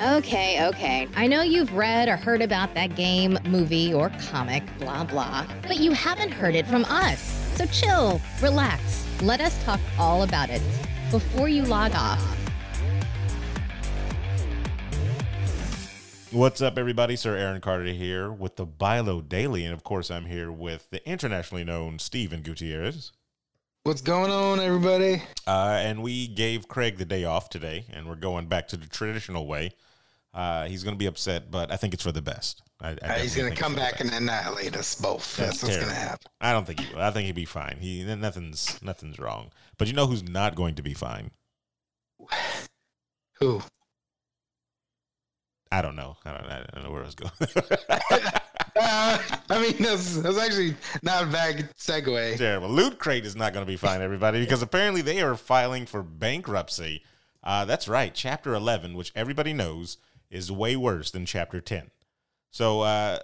Okay, okay. I know you've read or heard about that game, movie, or comic, blah, blah, but you haven't heard it from us. So chill, relax. Let us talk all about it before you log off. What's up, everybody? Sir Aaron Carter here with the Bilo Daily. And of course, I'm here with the internationally known Steven Gutierrez. What's going on, everybody? Uh, and we gave Craig the day off today, and we're going back to the traditional way. Uh, he's going to be upset, but I think it's for the best. I, I Uh, he's going to come back and annihilate us both. That's, what's going to happen. I don't think he will. I think he'd be fine. He nothing's nothing's wrong. But you know who's not going to be fine? Who? I don't know. I don't, I don't know where I was going. Uh, I mean, that's, that's actually not a bad segue. Terrible. Loot Crate is not going to be fine, everybody, because apparently they are filing for bankruptcy. Uh, that's right. Chapter 11, which everybody knows, is way worse than Chapter 10. So, uh,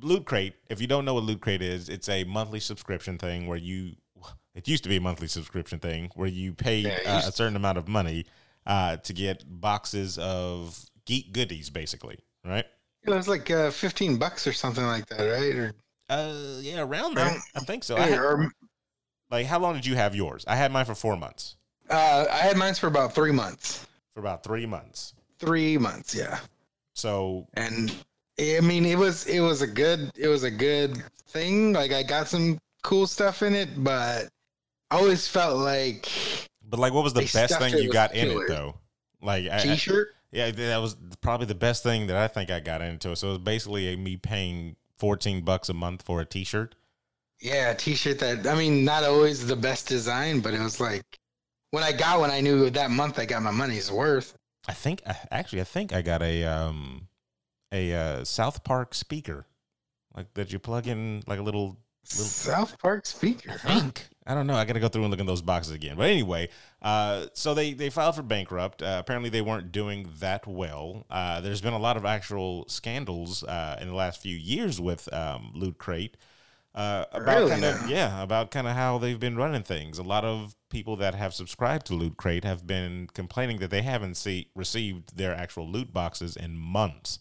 Loot Crate, if you don't know what Loot Crate is, it's a monthly subscription thing where you, it used to be a monthly subscription thing where you pay Yeah, uh, a certain amount of money uh, to get boxes of geek goodies, basically, right? It was like uh, 15 bucks or something like that, right? Or, Uh, yeah, around there. Um, I think so. I had- or like, how long did you have yours? I had mine for four months. uh, I had mine for about three months. for about three months. Three months, yeah. So And I mean, it was it was a good it was a good thing. Like I got some cool stuff in it, but I always felt like but like, what was the best thing you got in it though? Like, t-shirt. Yeah, that was probably the best thing that I think I got into. So it was basically me paying fourteen bucks a month for a T-shirt. Yeah, a t-shirt that I mean, not always the best design, but it was like when I got one, I knew that month I got my money's worth. I think actually, I think I got a um a uh, South Park speaker, like that you plug in like a Little- South Park speaker. I think. I don't know. I got to go through and look in those boxes again. But anyway, uh, so they, they filed for bankrupt. Uh, apparently, they weren't doing that well. Uh, there's been a lot of actual scandals uh, in the last few years with um, Loot Crate. Uh, about Really kind of yeah, about kind of how they've been running things. A lot of people that have subscribed to Loot Crate have been complaining that they haven't see, received their actual loot boxes in months,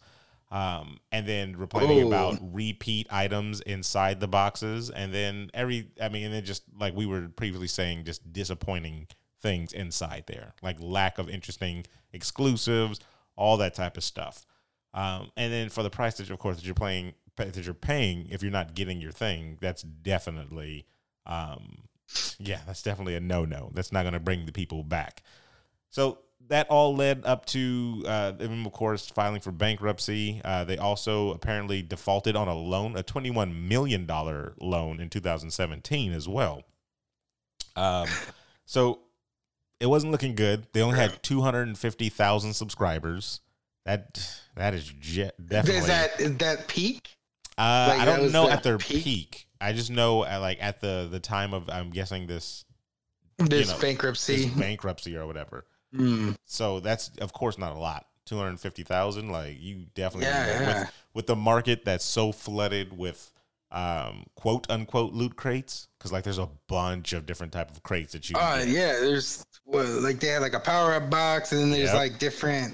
um, and then complaining Ooh. about repeat items inside the boxes, and then every I mean, and then just like we were previously saying, just disappointing things inside there, like lack of interesting exclusives, all that type of stuff. Um, and then for the price that, of course, that you're playing, that you're paying, if you're not getting your thing, that's definitely, um, yeah, that's definitely a no no. That's not going to bring the people back. So that all led up to uh, them, of course, filing for bankruptcy. Uh, they also apparently defaulted on a loan, a $21 million loan in 2017 as well. Um, so it wasn't looking good. They only had 250,000 subscribers. That that is je- definitely. Is that is that peak? Uh, Like, I don't know at their peak? peak. I just know at, like at the the time of I'm guessing this This know, bankruptcy. this bankruptcy or whatever. Mm. So that's of course not a lot. Two hundred fifty thousand. Like you definitely Yeah, yeah. with with the market that's so flooded with um quote unquote loot crates because like there's a bunch of different type of crates that you. Oh get. yeah, there's well, like they had like a power up box, and then there's Yep. like different.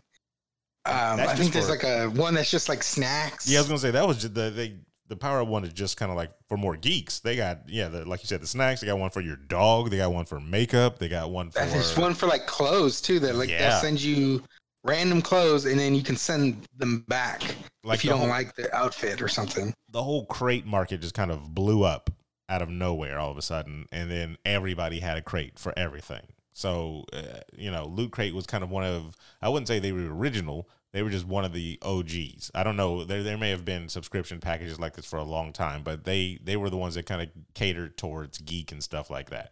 Um, I think there's like a one that's just like snacks. Yeah, I was gonna say that was just the they the power up one is just kind of like for more geeks. They got yeah, the, like you said, the snacks. They got one for your dog. They got one for makeup. They got one for there's one for like clothes too. That like Yeah. they'll send you random clothes, and then you can send them back like if you don't whole- like the outfit or something. the whole crate market just kind of blew up out of nowhere all of a sudden, and then everybody had a crate for everything. So, uh, you know, Loot Crate was kind of one of, I wouldn't say they were original, they were just one of the OGs. I don't know, there, there may have been subscription packages like this for a long time, but they, they were the ones that kind of catered towards geek and stuff like that.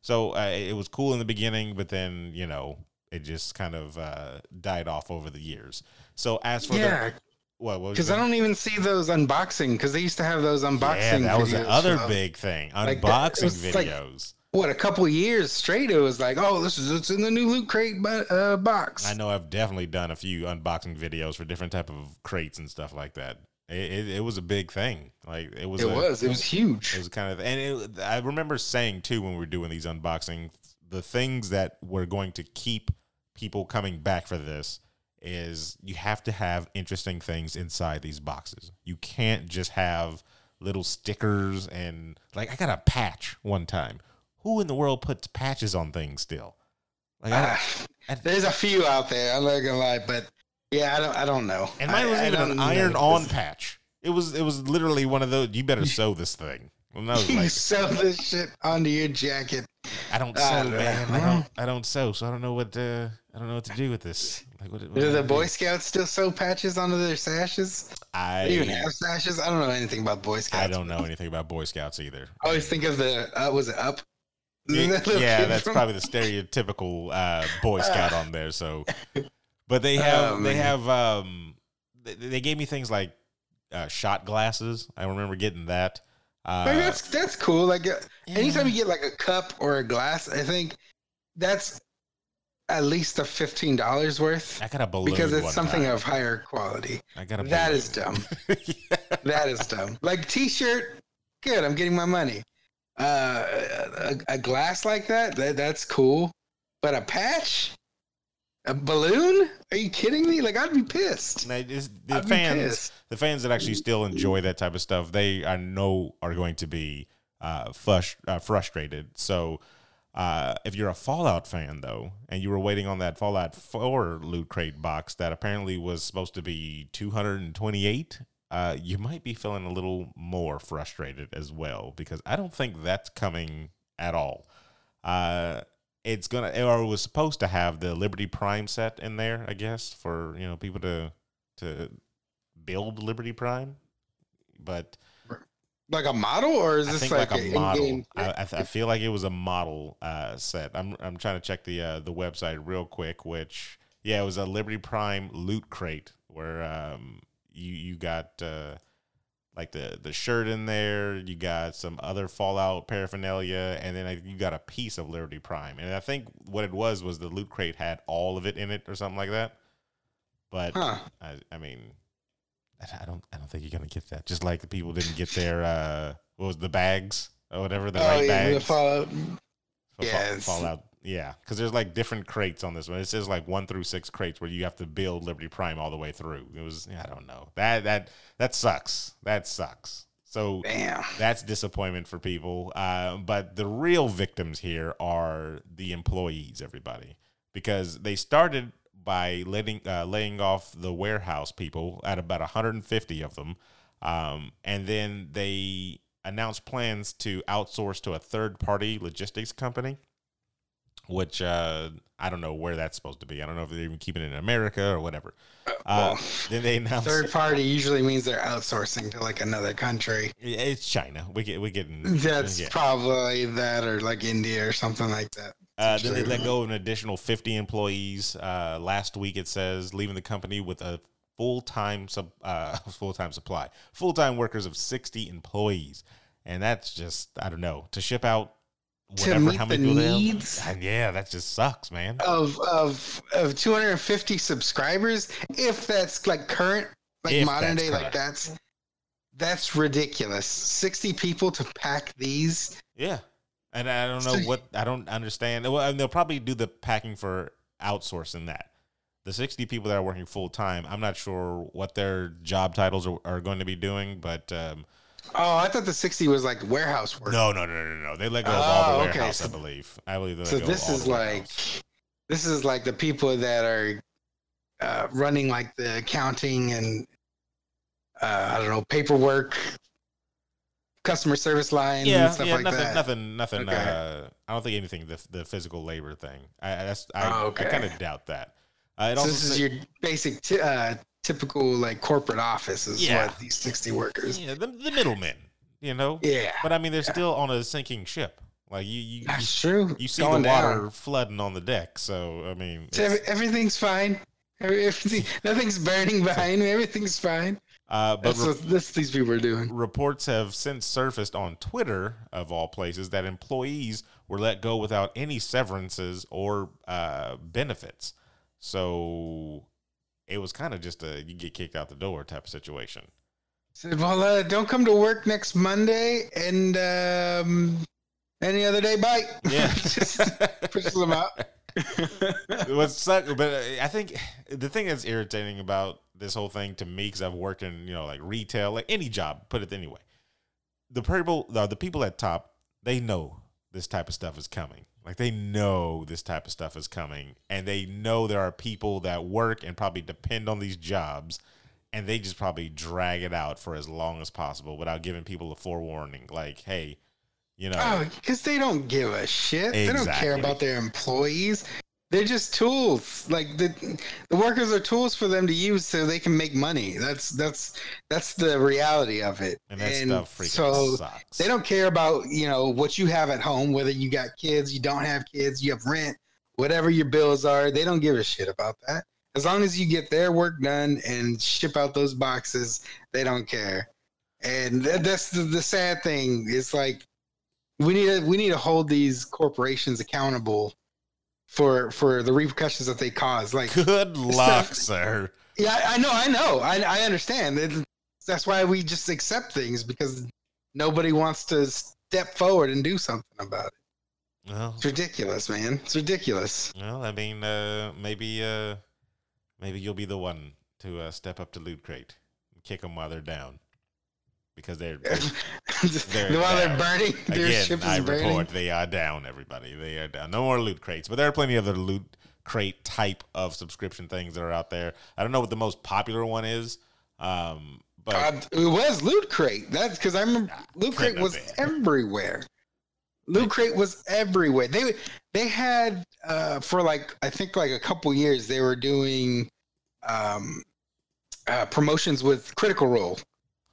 So uh, it was cool in the beginning, but then, you know, it just kind of uh, died off over the years. So as for Yeah, the, what, because I don't even see those unboxing because they used to have those unboxing. yeah, that was the other big thing. Like that- Unboxing like- videos. What a couple years straight, it was like, oh, this is it's in the new loot crate uh, box. I know I've definitely done a few unboxing videos for different type of crates and stuff like that. It, it, it was a big thing. Like it was. It a- was. It was huge. It was kind of, and it, I remember saying too when we were doing these unboxings, the things that were going to keep people coming back for this is you have to have interesting things inside these boxes. You can't just have little stickers and like I got a patch one time. Who in the world puts patches on things still? Like I, Ah, I- there's a few out there. I'm not gonna lie, but yeah, I don't. I don't know. and mine was I even an iron-on patch. It was it was literally one of those. You better sew this thing. I was You like, sew this shit onto your jacket. I don't I sew, don't man. I don't. I don't sew, so I don't know what. Uh, I don't know what to do with this. Like, what, what Do do the I Boy? Scouts still sew patches onto their sashes? They even I have sashes? I don't know anything about Boy Scouts. I don't know anything about Boy Scouts either. I always think of the uh, was it up? Yeah, yeah, that's from- probably the stereotypical uh, Boy Scout on there. So, but they have Oh, they have um they, they gave me things like uh, shot glasses. I remember getting that. Uh, Like, that's that's cool. Like uh, anytime you get like a cup or a glass, I think that's at least a fifteen dollars worth I got a balloon because it's something time. of higher quality. I got a That balloon. is dumb. yeah. That is dumb. Like T-shirt, good. I'm getting my money. Uh, a, a glass like that, that that's cool. But a patch, a balloon? Are you kidding me? Like I'd be pissed. The I'd fans, pissed. the fans that actually still enjoy that type of stuff, they I know are going to be uh, frus- uh, frustrated. So, uh, if you're a Fallout fan though, and you were waiting on that Fallout 4 loot crate box that apparently was supposed to be 228, uh, you might be feeling a little more frustrated as well because I don't think that's coming at all. Uh, it's gonna or it was supposed to have the Liberty Prime set in there, I guess, for you know people to to build Liberty Prime, but Like a model, or is I this think like, like, a an model. I, I, I feel like it was a model uh, set. I'm I'm trying to check the uh, the website real quick. Which yeah, it was a Liberty Prime loot crate where um you you got uh, like the the shirt in there. You got some other Fallout paraphernalia, and then like, you got a piece of Liberty Prime. And I think what it was was the loot crate had all of it in it or something like that. But Huh. I, I mean, I I don't, I don't think you're gonna get that. Just like the people didn't get their, uh, what was the bags or whatever the Oh right yeah, the bags. Fallout. for Fa- yes. Fallout. Yeah, because there's like different crates on this one. It says like one through six crates where you have to build Liberty Prime all the way through. It was, I don't know. That that that sucks. That sucks. So Damn. that's disappointment for people. Uh, but the real victims here are the employees, everybody, because they started by letting uh, laying off the warehouse people at about 150 of them, um, and then they announced plans to outsource to a third party logistics company. Which uh, I don't know where that's supposed to be. I don't know if they're even keeping it in America or whatever. Uh, well, then they announced Third party usually means they're outsourcing to like another country. it's China. We get we getting That's yeah. probably that or like India or something like that. Uh, then they let go of an additional 50 employees uh, last week. It says leaving the company with a full time sub uh, full time supply, full time workers of 60 employees, and that's just I don't know to ship out To meet how the many people have. needs? And yeah, that just sucks, man. Of of of 250 subscribers, if that's like current, like If modern day, like that's that's ridiculous. 60 people to pack these. Yeah, and I don't know what I don't understand. Well, and they'll probably do the packing for outsourcing that. The 60 people that are working full time, I'm not sure what their job titles are, are going to be doing, but um, Oh, I thought the 60 was like warehouse work. No, no, no, no, no. They let go of all Oh, the okay. warehouse, I believe. I believe they so this is like this is like the people that are uh, running like the accounting and uh, I don't know paperwork, customer service lines yeah, and stuff yeah, like nothing, that. nothing, nothing. Okay. Uh, I don't think anything. The the physical labor thing. I that's I, Oh, I kind of doubt that. Uh, it So this is your basic, t- uh, typical like corporate office is Yeah. what these sixty workers. yeah, the, the middlemen. You know, Yeah, but I mean, they're still on a sinking ship. Like you, you, you, that's true. you see Going the water down. flooding on the deck. So I mean, every- everything's fine. Every- Everything, nothing's burning behind me. Everything's fine. uh, but That's re- what this, these people are doing. reports have since surfaced on Twitter, of all places, that employees were let go without any severances or uh, benefits. So it was kind of just a you get kicked out the door type of situation. Said, well, uh, don't come to work next Monday and um, any other day. Bye. Yeah. Just pushes them out. What's suck, but uh, I think the thing that's irritating about this whole thing to me, because I've worked in you know like retail, like any job, put it anyway. The people, the, the people at top, they know this type of stuff is coming. Like they know this type of stuff is coming, and they know there are people that work and probably depend on these jobs, and they just probably drag it out for as long as possible without giving people a forewarning. Like, hey, you know, Oh, because they don't give a shit. They don't care about their employees. They're just tools. Like the the workers are tools for them to use so they can make money. That's that's that's the reality of it. and that stuff freaking so sucks. they don't care about you know what you have at home, whether you got kids, you don't have kids, you have rent, whatever your bills are. They don't give a shit about that. As long as you get their work done and ship out those boxes, they don't care. And th- that's the, the sad thing. It's like we need to we need to hold these corporations accountable for for the repercussions that they cause. Like Good luck, stuff- sir. yeah, I I know, I know, I I understand. It- That's why we just accept things because nobody wants to step forward and do something about it. Well, It's ridiculous, man. It's ridiculous. well, I mean, uh, maybe, uh, maybe you'll be the one to uh, step up to loot crate and kick them while they're down, because they're They're While they're burning, their again. ship is I burning. report they are down. Everybody, they are down. No more loot crates, but there are plenty of other loot crate type of subscription things that are out there. I don't know what the most popular one is, um, but Uh, it was Loot Crate. That's because I remember Loot Crate was everywhere. Loot Crate was everywhere. They they had uh, for like I think like a couple years they were doing um, uh, promotions with Critical Role,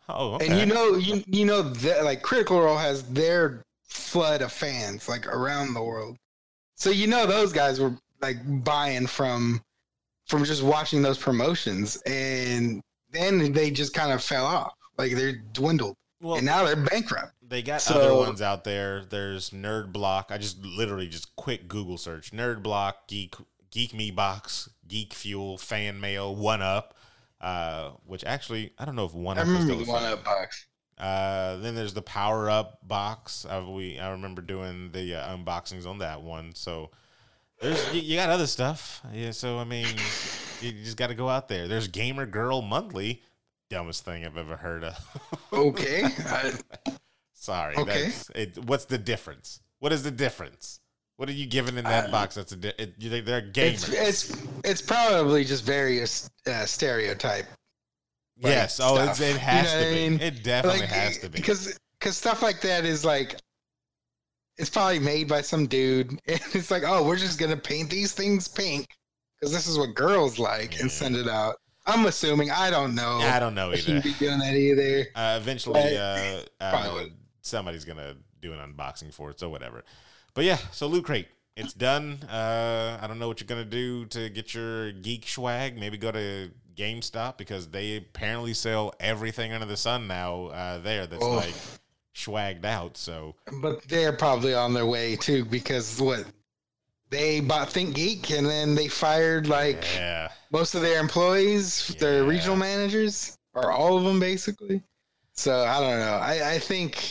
oh, okay. and you know you you know that like Critical Role has their flood of fans like around the world. So you know those guys were like buying from from just watching those promotions, and then they just kind of fell off. Like they're dwindled, well, and now they're bankrupt. They got So- other ones out there. There's Nerd Block. I just literally just quick Google search Nerd Block, Geek Geek Me Box, Geek Fuel, Fan Mail, One Up. Uh, which actually I don't know if One I Up is remember the one up box. Uh, then there's the Power Up box. Uh, we I remember doing the uh, unboxings on that one. So there's you, you got other stuff. Yeah. So I mean, you just got to go out there. There's Gamer Girl Monthly. Dumbest thing I've ever heard of. Okay, I, Sorry. Okay. That's, it, what's the difference? What is the difference? What are you giving in that Uh, box? That's a di- it, you think they're gamers. it's it's it's probably just various uh, stereotype. like, yes. Oh, it's, it has You know to what I be. mean? It definitely like has to be. because because stuff like that is like it's probably made by some dude and it's like oh we're just gonna paint these things pink because this is what girls like Yeah. and send it out i'm assuming i don't know I don't know I either. shouldn't be doing that either Uh, eventually, But- uh, uh, somebody's gonna do an unboxing for it, so whatever. But yeah, so Loot Crate, it's done. Uh, I don't know what you're gonna do to get your geek swag. Maybe go to GameStop because they apparently sell everything under the sun now. Uh, there that's Oh. like swagged out. So but they're probably on their way too because what they bought ThinkGeek and then they fired like yeah, most of their employees their regional managers or all of them basically so i don't know i, I think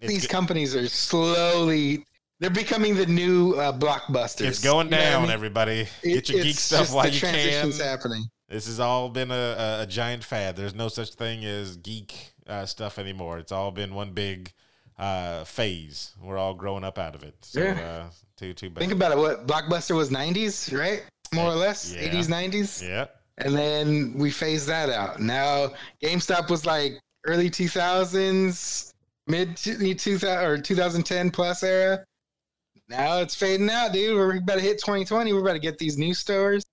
it's, these go- companies are slowly they're becoming the new uh, blockbusters. it's going You know I down. mean? Everybody, It- get your geek stuff while the you can. happening. This has all been a, a, a giant fad. There's no such thing as geek uh, stuff anymore. It's all been one big uh, phase. We're all growing up out of it. So, Yeah. uh, too too bad. Think about it. What blockbuster was '90s, right? More or less, Yeah. '80s, '90s, yeah, and then we phased that out. Now GameStop was like early 2000s, mid 2000 or 2010 plus era. Now it's fading out, dude. We're about to hit 2020. We're about to get these new stores.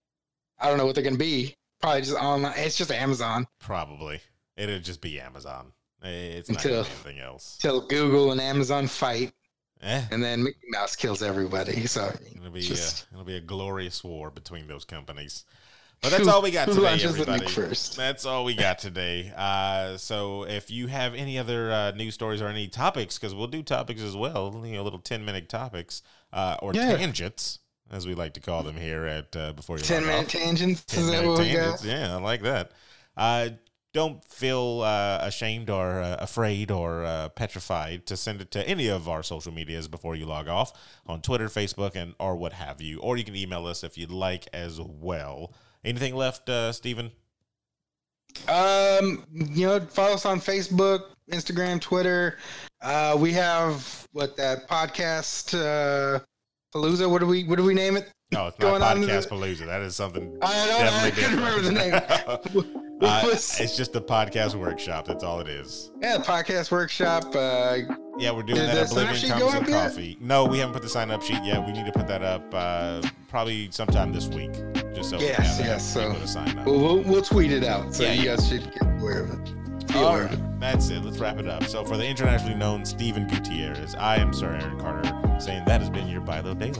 I don't know what they're gonna be. Probably just online. It's just Amazon. probably it'll just be Amazon. It's not Until- anything else. till Google and Amazon fight, Eh, and then Mickey Mouse kills everybody. So it'll be just- uh, it'll be a glorious war between those companies. But that's all we got today, launches the nuke everybody. first? That's all we got today. Uh, so if you have any other uh, news stories or any topics, because we'll do topics as well, you know, little ten minute topics uh, or Yeah. tangents, as we like to call them here at uh, before you Ten minute off. tangents. 10 Is that minute what we got? tangents. Yeah, I like that. Don't feel uh, ashamed or uh, afraid or uh, petrified to send it to any of our social medias before you log off on Twitter, Facebook, and or what have you. Or you can email us if you'd like as well. Anything left, uh, Stephen? Um, you know, follow us on Facebook, Instagram, Twitter. Uh, we have what that podcast uh, Palooza. What do we what do we name it? No, it's not Going Podcast Palooza. That is something I don't. I couldn't remember the name. Uh, was- it's just a podcast workshop. That's all it is. yeah, podcast workshop. Uh, Yeah, we're doing that. the at sign-up Oblivion Comics and up yet? Coffee. No, we haven't put the sign up sheet yet. We need to put that up uh, probably sometime this week, just so Yes, we have yes, so- to sign up. we'll, we'll tweet it out, so Yeah, you guys should get aware of it. Be All it. that's it. Let's wrap it up. So, for the internationally known Stephen Gutierrez, I am Sir Aaron Carter, saying that has been your Bilo Daily.